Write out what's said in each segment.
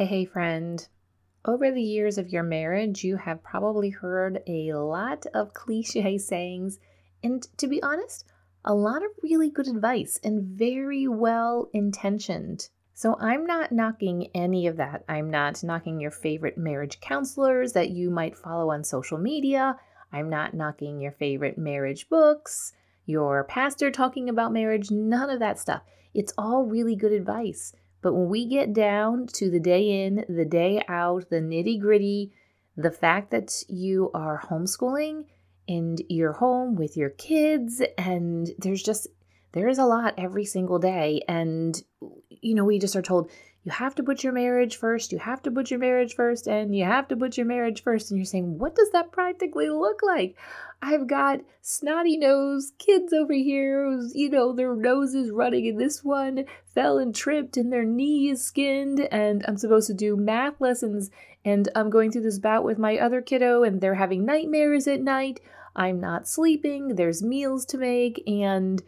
Hey, hey, friend. Over the years of your marriage, you have probably heard a lot of cliche sayings, and to be honest, a lot of really good advice and very well intentioned. So, I'm not knocking any of that. I'm not knocking your favorite marriage counselors that you might follow on social media. I'm not knocking your favorite marriage books, your pastor talking about marriage, none of that stuff. It's all really good advice. But when we get down to the day in, the day out, the nitty gritty, the fact that you are homeschooling and you're home with your kids, and there's just, there is a lot every single day. And, you know, we just are told, you have to put your marriage first, you have to put your marriage first, and you have to put your marriage first. And you're saying, what does that practically look like? I've got snotty nose kids over here, who's, you know, their nose is running, and this one fell and tripped, and their knee is skinned, and I'm supposed to do math lessons, and I'm going through this bout with my other kiddo, and they're having nightmares at night. I'm not sleeping, there's meals to make, and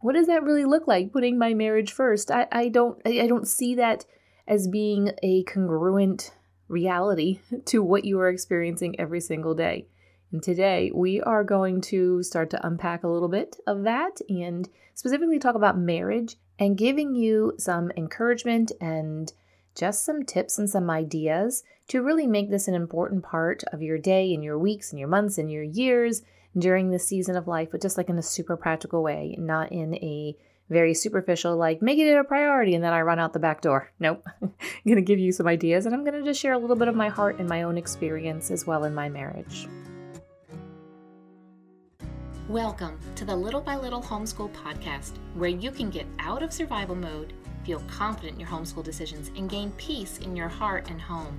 what does that really look like putting my marriage first? I, I don't I, I don't see that as being a congruent reality to what you are experiencing every single day. And today we are going to start to unpack a little bit of that and specifically talk about marriage and giving you some encouragement and just some tips and some ideas to really make this an important part of your day and your weeks and your months and your years during this season of life, but just like in a super practical way, not in a very superficial, like make it a priority and then I run out the back door. Nope. I'm going to give you some ideas and I'm going to just share a little bit of my heart and my own experience as well in my marriage. Welcome to the Little by Little Homeschool Podcast, where you can get out of survival mode, feel confident in your homeschool decisions, and gain peace in your heart and home.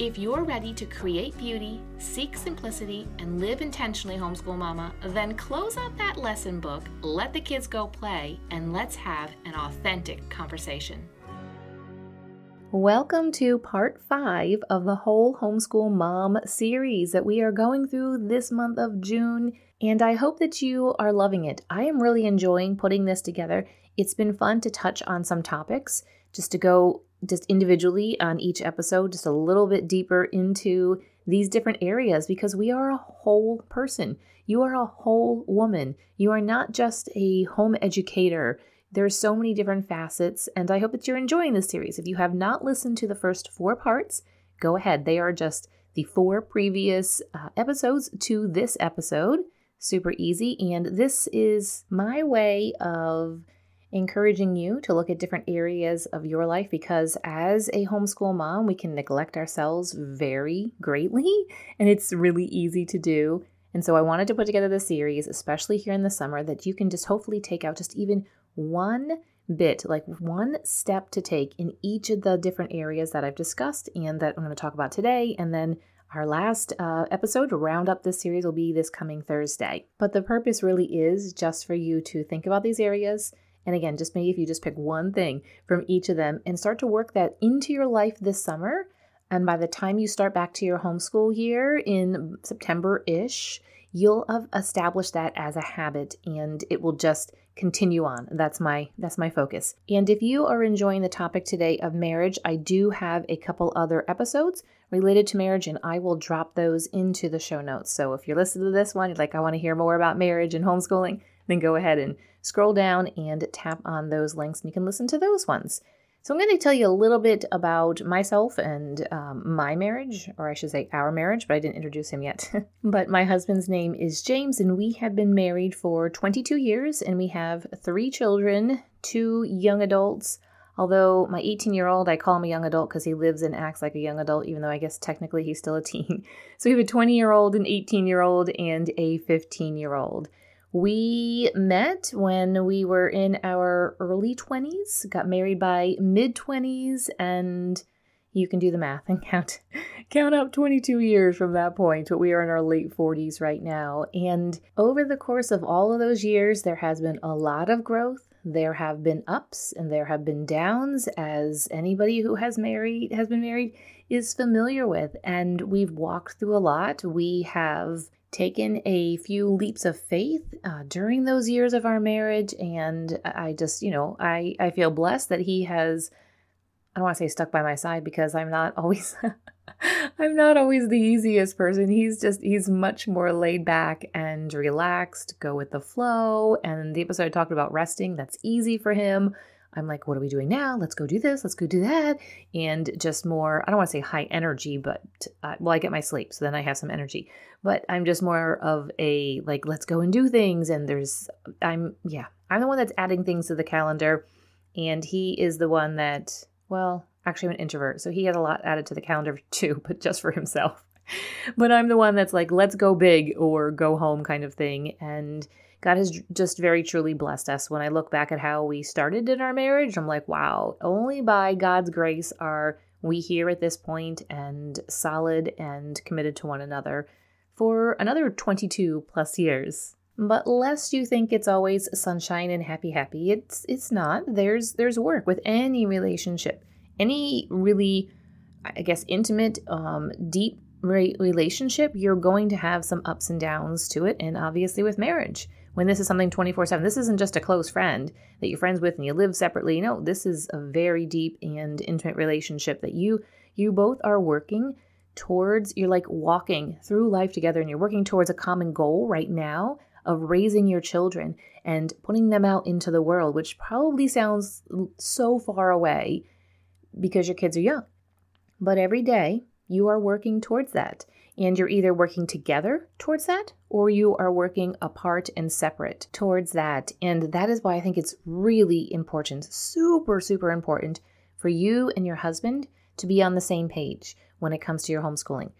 If you're ready to create beauty, seek simplicity, and live intentionally, homeschool mama, then close out that lesson book, let the kids go play, and let's have an authentic conversation. Welcome to part five of the whole homeschool mom series that we are going through this month of June. And I hope that you are loving it. I am really enjoying putting this together. It's been fun to touch on some topics, just to go just individually on each episode, just a little bit deeper into these different areas because we are a whole person. You are a whole woman. You are not just a home educator. There's so many different facets, and I hope that you're enjoying this series. If you have not listened to the first four parts, go ahead. They are just the four previous uh, episodes to this episode. Super easy, and this is my way of encouraging you to look at different areas of your life because as a homeschool mom, we can neglect ourselves very greatly, and it's really easy to do. And so I wanted to put together this series, especially here in the summer, that you can just hopefully take out just even one bit, like one step to take in each of the different areas that I've discussed and that I'm going to talk about today. And then our last uh, episode to round up this series will be this coming Thursday. But the purpose really is just for you to think about these areas and again, just maybe if you just pick one thing from each of them and start to work that into your life this summer. And by the time you start back to your homeschool year in September ish, you'll have established that as a habit and it will just continue on. That's my that's my focus. And if you are enjoying the topic today of marriage, I do have a couple other episodes related to marriage and I will drop those into the show notes. So if you're listening to this one, you're like I want to hear more about marriage and homeschooling, then go ahead and scroll down and tap on those links and you can listen to those ones. So, I'm going to tell you a little bit about myself and um, my marriage, or I should say our marriage, but I didn't introduce him yet. but my husband's name is James, and we have been married for 22 years, and we have three children, two young adults. Although my 18 year old, I call him a young adult because he lives and acts like a young adult, even though I guess technically he's still a teen. So we have a 20 year old, an 18 year old, and a 15 year old. We met when we were in our early 20s, got married by mid 20s, and you can do the math and count count up 22 years from that point but we are in our late 40s right now. And over the course of all of those years there has been a lot of growth. There have been ups and there have been downs as anybody who has married has been married is familiar with. And we've walked through a lot. We have taken a few leaps of faith uh, during those years of our marriage and i just you know i i feel blessed that he has I don't want to say stuck by my side because I'm not always I'm not always the easiest person. He's just he's much more laid back and relaxed, go with the flow. And the episode I talked about resting, that's easy for him. I'm like, what are we doing now? Let's go do this. Let's go do that. And just more, I don't want to say high energy, but uh, well, I get my sleep. So then I have some energy. But I'm just more of a like, let's go and do things. And there's, I'm, yeah, I'm the one that's adding things to the calendar. And he is the one that well, actually, I'm an introvert, so he has a lot added to the calendar too, but just for himself. but I'm the one that's like, let's go big or go home kind of thing. And God has just very truly blessed us. When I look back at how we started in our marriage, I'm like, wow, only by God's grace are we here at this point and solid and committed to one another for another 22 plus years. But lest you think it's always sunshine and happy happy, it's it's not. There's there's work with any relationship. Any really I guess intimate um deep relationship, you're going to have some ups and downs to it and obviously with marriage. When this is something 24/7, this isn't just a close friend that you're friends with and you live separately. No, this is a very deep and intimate relationship that you you both are working towards you're like walking through life together and you're working towards a common goal right now of raising your children and putting them out into the world, which probably sounds so far away because your kids are young. But every day you are working towards that. And you're either working together towards that or you are working apart and separate towards that. And that is why I think it's really important, super, super important for you and your husband to be on the same page when it comes to your homeschooling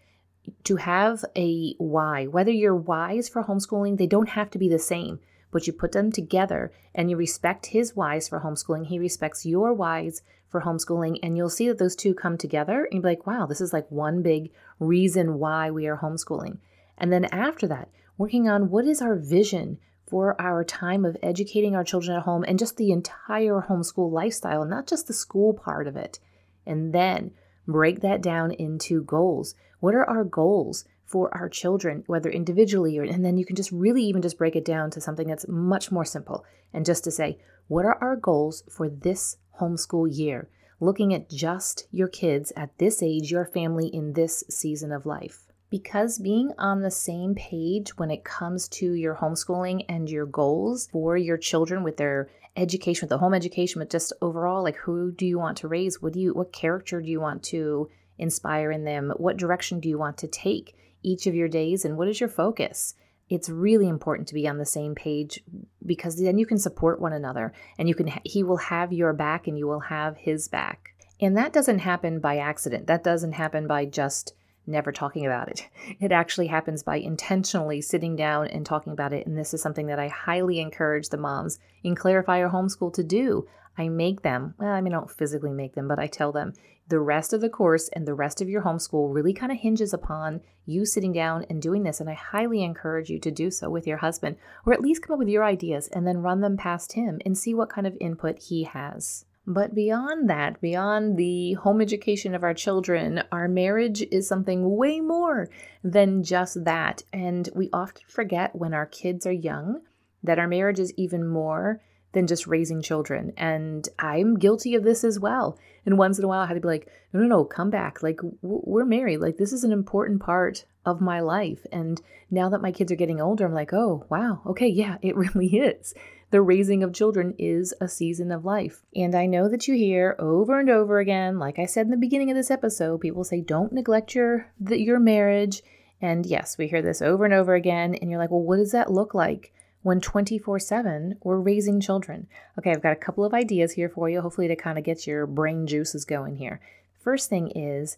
to have a why, whether your whys for homeschooling, they don't have to be the same, but you put them together and you respect his whys for homeschooling. He respects your whys for homeschooling. And you'll see that those two come together and you'll be like, wow, this is like one big reason why we are homeschooling. And then after that, working on what is our vision for our time of educating our children at home and just the entire homeschool lifestyle, not just the school part of it. And then break that down into goals. What are our goals for our children, whether individually or, and then you can just really even just break it down to something that's much more simple. And just to say, what are our goals for this homeschool year? Looking at just your kids at this age, your family in this season of life. Because being on the same page when it comes to your homeschooling and your goals for your children with their education with the home education but just overall like who do you want to raise? What do you what character do you want to inspire in them? What direction do you want to take each of your days? And what is your focus it's really important to be on the same page because then you can support one another and you can he will have your back and you will have his back and that doesn't happen by accident that doesn't happen by just never talking about it. It actually happens by intentionally sitting down and talking about it. And this is something that I highly encourage the moms in Clarify Your Homeschool to do. I make them, well, I mean, I don't physically make them, but I tell them the rest of the course and the rest of your homeschool really kind of hinges upon you sitting down and doing this. And I highly encourage you to do so with your husband, or at least come up with your ideas and then run them past him and see what kind of input he has. But beyond that, beyond the home education of our children, our marriage is something way more than just that. And we often forget when our kids are young that our marriage is even more than just raising children. And I'm guilty of this as well. And once in a while, I had to be like, no, no, no, come back. Like, we're married. Like, this is an important part of my life. And now that my kids are getting older, I'm like, oh, wow, okay, yeah, it really is the raising of children is a season of life. And I know that you hear over and over again, like I said in the beginning of this episode, people say don't neglect your the, your marriage. And yes, we hear this over and over again and you're like, "Well, what does that look like?" When 24 7 we're raising children. Okay, I've got a couple of ideas here for you, hopefully, to kind of get your brain juices going here. First thing is,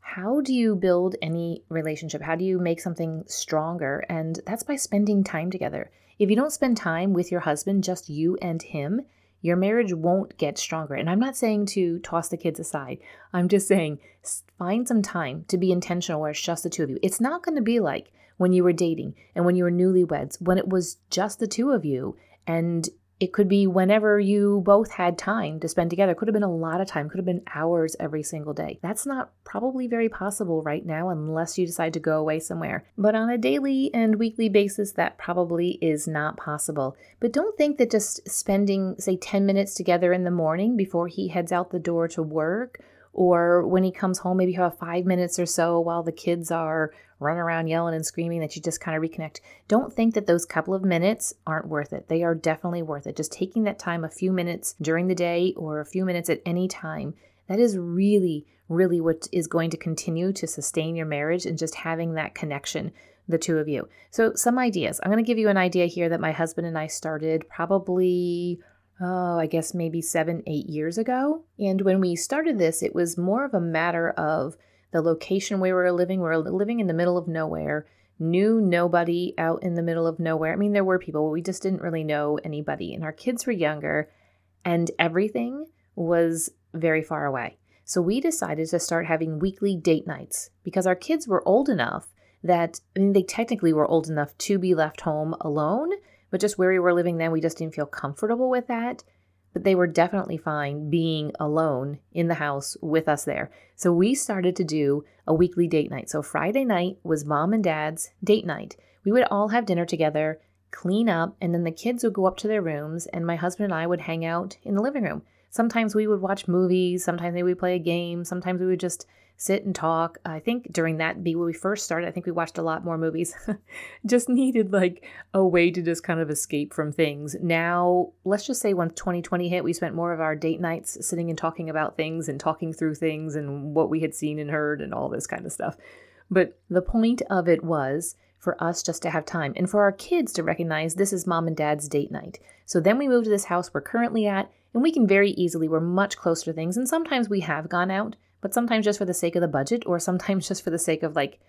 how do you build any relationship? How do you make something stronger? And that's by spending time together. If you don't spend time with your husband, just you and him, your marriage won't get stronger. And I'm not saying to toss the kids aside. I'm just saying find some time to be intentional where it's just the two of you. It's not going to be like when you were dating and when you were newlyweds, when it was just the two of you and it could be whenever you both had time to spend together. Could have been a lot of time, could have been hours every single day. That's not probably very possible right now unless you decide to go away somewhere. But on a daily and weekly basis, that probably is not possible. But don't think that just spending, say, 10 minutes together in the morning before he heads out the door to work or when he comes home, maybe you have five minutes or so while the kids are running around yelling and screaming that you just kind of reconnect. Don't think that those couple of minutes aren't worth it. They are definitely worth it. Just taking that time, a few minutes during the day or a few minutes at any time, that is really, really what is going to continue to sustain your marriage and just having that connection the two of you. So, some ideas. I'm going to give you an idea here that my husband and I started probably oh, I guess maybe seven, eight years ago. And when we started this, it was more of a matter of the location where we were living. We were living in the middle of nowhere, knew nobody out in the middle of nowhere. I mean, there were people, but we just didn't really know anybody. And our kids were younger, and everything was very far away. So we decided to start having weekly date nights because our kids were old enough that, I mean, they technically were old enough to be left home alone but just where we were living then, we just didn't feel comfortable with that. But they were definitely fine being alone in the house with us there. So we started to do a weekly date night. So Friday night was mom and dad's date night. We would all have dinner together, clean up, and then the kids would go up to their rooms, and my husband and I would hang out in the living room. Sometimes we would watch movies, sometimes we would play a game, sometimes we would just sit and talk. I think during that be when we first started, I think we watched a lot more movies. just needed like a way to just kind of escape from things. Now, let's just say once 2020 hit, we spent more of our date nights sitting and talking about things and talking through things and what we had seen and heard and all this kind of stuff. But the point of it was for us just to have time and for our kids to recognize this is mom and dad's date night. So then we moved to this house we're currently at, and we can very easily, we're much closer to things. And sometimes we have gone out, but sometimes just for the sake of the budget, or sometimes just for the sake of like,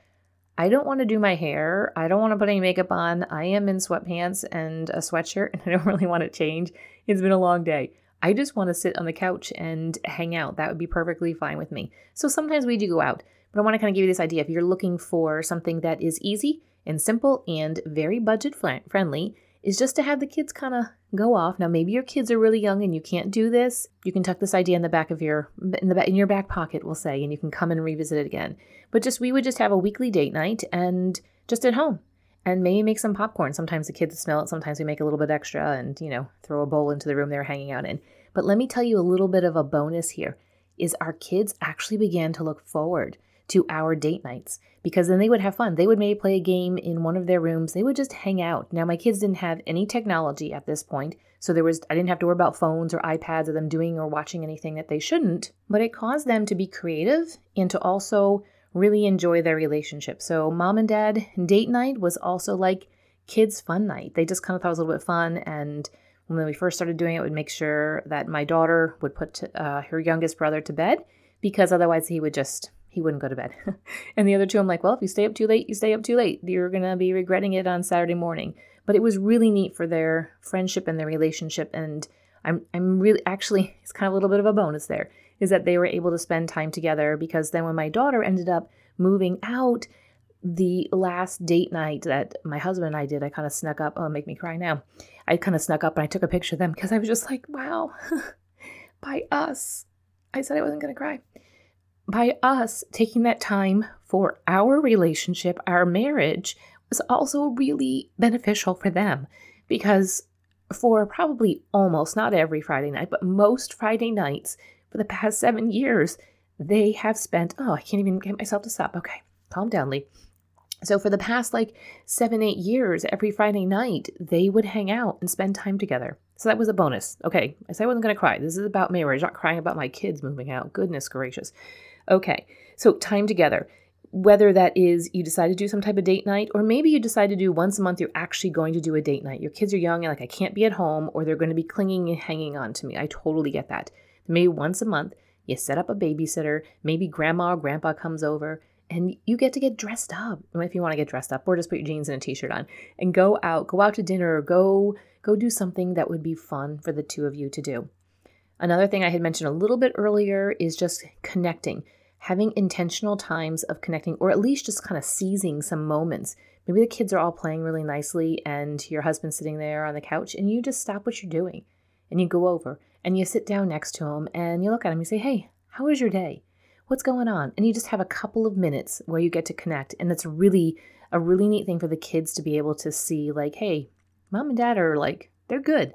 I don't want to do my hair. I don't want to put any makeup on. I am in sweatpants and a sweatshirt, and I don't really want to change. It's been a long day. I just want to sit on the couch and hang out. That would be perfectly fine with me. So sometimes we do go out, but I want to kind of give you this idea. If you're looking for something that is easy and simple and very budget friendly, is just to have the kids kind of go off. Now, maybe your kids are really young and you can't do this. You can tuck this idea in the back of your in the in your back pocket, we'll say, and you can come and revisit it again. But just we would just have a weekly date night and just at home. And maybe make some popcorn. Sometimes the kids smell it. Sometimes we make a little bit extra and, you know, throw a bowl into the room they're hanging out in. But let me tell you a little bit of a bonus here is our kids actually began to look forward to our date nights because then they would have fun. They would maybe play a game in one of their rooms. They would just hang out. Now my kids didn't have any technology at this point, so there was I didn't have to worry about phones or iPads or them doing or watching anything that they shouldn't, but it caused them to be creative and to also really enjoy their relationship. So mom and dad date night was also like kids fun night. They just kind of thought it was a little bit fun and when we first started doing it, would make sure that my daughter would put uh, her youngest brother to bed because otherwise he would just he wouldn't go to bed. and the other two, I'm like, well, if you stay up too late, you stay up too late. You're going to be regretting it on Saturday morning. But it was really neat for their friendship and their relationship. And I'm, I'm really, actually, it's kind of a little bit of a bonus there, is that they were able to spend time together because then when my daughter ended up moving out, the last date night that my husband and I did, I kind of snuck up. Oh, make me cry now. I kind of snuck up and I took a picture of them because I was just like, wow, by us. I said I wasn't going to cry by us taking that time for our relationship, our marriage, was also really beneficial for them because for probably almost not every Friday night, but most Friday nights for the past seven years, they have spent. Oh, I can't even get myself to stop. Okay, calm down, Leigh. So, for the past like seven, eight years, every Friday night, they would hang out and spend time together. So, that was a bonus. Okay, I said I wasn't going to cry. This is about marriage, not crying about my kids moving out. Goodness gracious. Okay, so time together. Whether that is you decide to do some type of date night, or maybe you decide to do once a month, you're actually going to do a date night. Your kids are young and like, I can't be at home, or they're going to be clinging and hanging on to me. I totally get that. Maybe once a month, you set up a babysitter, maybe grandma or grandpa comes over, and you get to get dressed up if you want to get dressed up or just put your jeans and a t-shirt on and go out go out to dinner or go go do something that would be fun for the two of you to do another thing i had mentioned a little bit earlier is just connecting having intentional times of connecting or at least just kind of seizing some moments maybe the kids are all playing really nicely and your husband's sitting there on the couch and you just stop what you're doing and you go over and you sit down next to him and you look at him and you say hey how was your day what's going on? And you just have a couple of minutes where you get to connect. And it's really a really neat thing for the kids to be able to see, like, hey, mom and dad are like, they're good.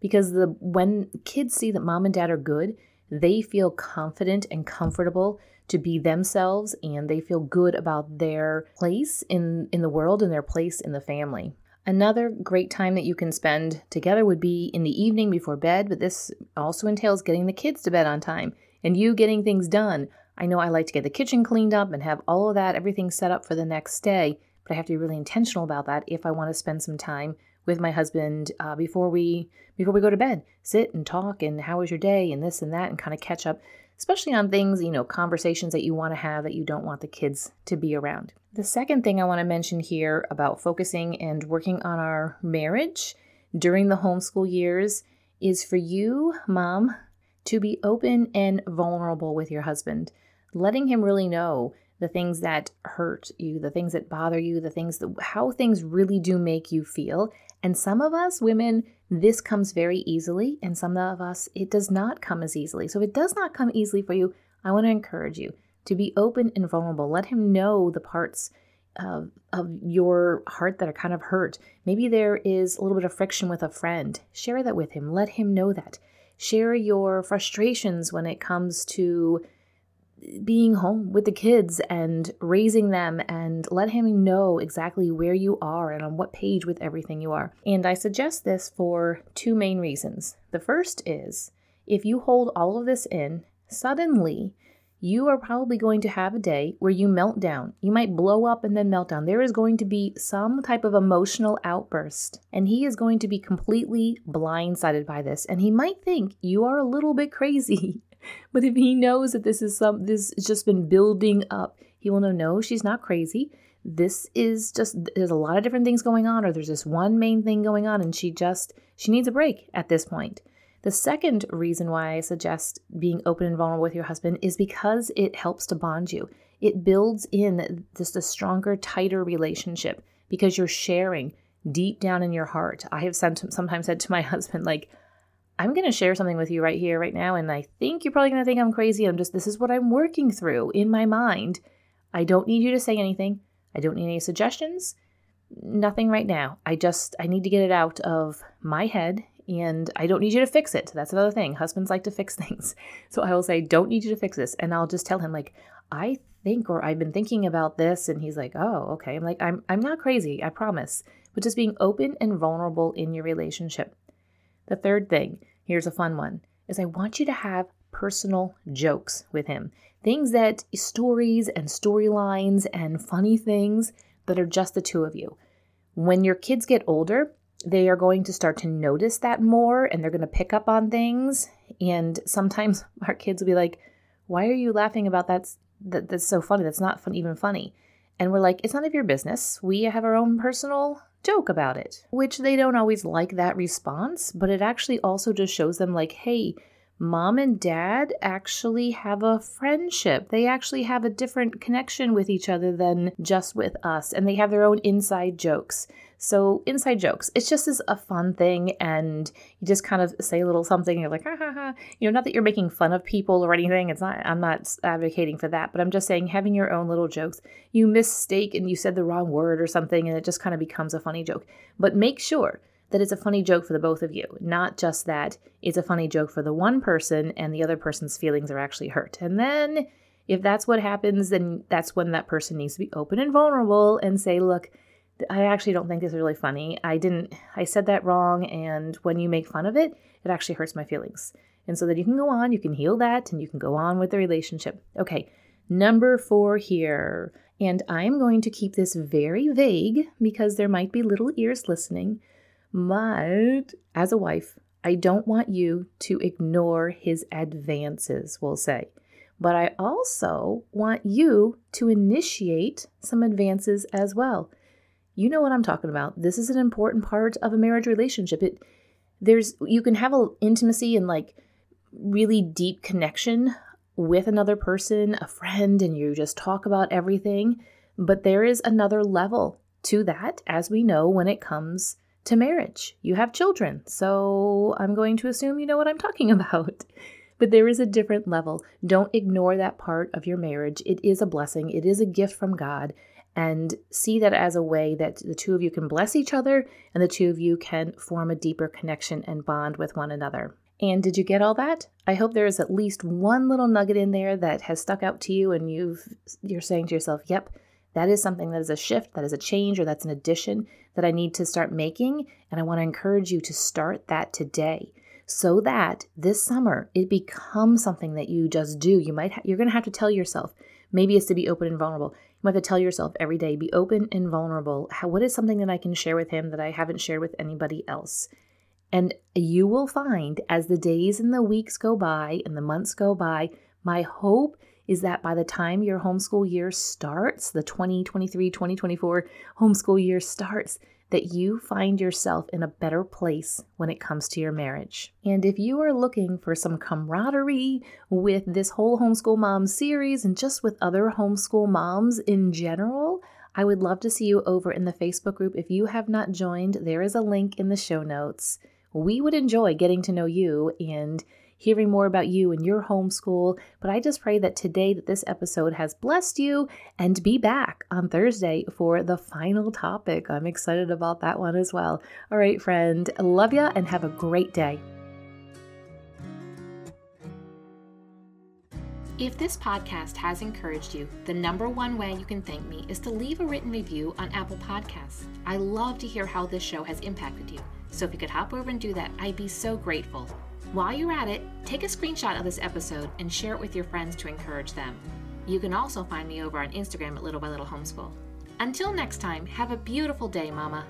Because the when kids see that mom and dad are good, they feel confident and comfortable to be themselves and they feel good about their place in, in the world and their place in the family. Another great time that you can spend together would be in the evening before bed, but this also entails getting the kids to bed on time and you getting things done. I know I like to get the kitchen cleaned up and have all of that, everything set up for the next day, but I have to be really intentional about that if I want to spend some time with my husband uh, before we before we go to bed. Sit and talk and how was your day and this and that and kind of catch up, especially on things, you know, conversations that you want to have that you don't want the kids to be around. The second thing I want to mention here about focusing and working on our marriage during the homeschool years is for you, mom, to be open and vulnerable with your husband letting him really know the things that hurt you, the things that bother you, the things that how things really do make you feel. And some of us women, this comes very easily, and some of us, it does not come as easily. So if it does not come easily for you, I want to encourage you to be open and vulnerable. Let him know the parts of, of your heart that are kind of hurt. Maybe there is a little bit of friction with a friend. Share that with him. Let him know that. Share your frustrations when it comes to being home with the kids and raising them and let him know exactly where you are and on what page with everything you are. And I suggest this for two main reasons. The first is if you hold all of this in, suddenly you are probably going to have a day where you melt down. You might blow up and then melt down. There is going to be some type of emotional outburst, and he is going to be completely blindsided by this. And he might think you are a little bit crazy. but if he knows that this is some this has just been building up, he will know no, she's not crazy. This is just there's a lot of different things going on, or there's this one main thing going on, and she just she needs a break at this point. The second reason why I suggest being open and vulnerable with your husband is because it helps to bond you. It builds in just a stronger, tighter relationship because you're sharing deep down in your heart. I have sometimes said to my husband, like, I'm going to share something with you right here, right now. And I think you're probably going to think I'm crazy. I'm just, this is what I'm working through in my mind. I don't need you to say anything. I don't need any suggestions. Nothing right now. I just, I need to get it out of my head and I don't need you to fix it. That's another thing. Husbands like to fix things. So I will say, don't need you to fix this. And I'll just tell him, like, I think or I've been thinking about this. And he's like, oh, okay. I'm like, I'm, I'm not crazy. I promise. But just being open and vulnerable in your relationship. The third thing, here's a fun one, is I want you to have personal jokes with him. Things that, stories and storylines and funny things that are just the two of you. When your kids get older, they are going to start to notice that more and they're going to pick up on things. And sometimes our kids will be like, Why are you laughing about that? that that's so funny. That's not fun, even funny. And we're like, It's none of your business. We have our own personal joke about it, which they don't always like that response, but it actually also just shows them, like, hey, mom and dad actually have a friendship. They actually have a different connection with each other than just with us, and they have their own inside jokes. So, inside jokes, it's just as a fun thing, and you just kind of say a little something, and you're like, ha ha ha. You know, not that you're making fun of people or anything. It's not, I'm not advocating for that, but I'm just saying having your own little jokes. You mistake and you said the wrong word or something, and it just kind of becomes a funny joke. But make sure that it's a funny joke for the both of you, not just that it's a funny joke for the one person and the other person's feelings are actually hurt. And then if that's what happens, then that's when that person needs to be open and vulnerable and say, look, I actually don't think this is really funny. I didn't, I said that wrong. And when you make fun of it, it actually hurts my feelings. And so that you can go on, you can heal that, and you can go on with the relationship. Okay, number four here. And I'm going to keep this very vague because there might be little ears listening. But as a wife, I don't want you to ignore his advances, we'll say. but I also want you to initiate some advances as well. You know what I'm talking about. This is an important part of a marriage relationship. It there's you can have a intimacy and like really deep connection with another person, a friend, and you just talk about everything. But there is another level to that, as we know, when it comes to marriage. You have children, so I'm going to assume you know what I'm talking about. But there is a different level. Don't ignore that part of your marriage. It is a blessing, it is a gift from God. And see that as a way that the two of you can bless each other and the two of you can form a deeper connection and bond with one another. And did you get all that? I hope there is at least one little nugget in there that has stuck out to you and you've you're saying to yourself, "Yep, that is something that is a shift, that is a change or that's an addition that I need to start making." And I want to encourage you to start that today so that this summer it becomes something that you just do. You might ha- you're going to have to tell yourself, maybe it's to be open and vulnerable. You might have to tell yourself every day, be open and vulnerable. How, what is something that I can share with him that I haven't shared with anybody else? And you will find as the days and the weeks go by and the months go by, my hope is that by the time your homeschool year starts, the 2023 2024 homeschool year starts, that you find yourself in a better place when it comes to your marriage. And if you are looking for some camaraderie with this whole Homeschool Mom series and just with other homeschool moms in general, I would love to see you over in the Facebook group. If you have not joined, there is a link in the show notes. We would enjoy getting to know you and hearing more about you and your homeschool. But I just pray that today that this episode has blessed you and be back on Thursday for the final topic. I'm excited about that one as well. All right, friend, love ya and have a great day. If this podcast has encouraged you, the number one way you can thank me is to leave a written review on Apple Podcasts. I love to hear how this show has impacted you. So if you could hop over and do that, I'd be so grateful. While you're at it, take a screenshot of this episode and share it with your friends to encourage them. You can also find me over on Instagram at Little by Little Homeschool. Until next time, have a beautiful day, Mama.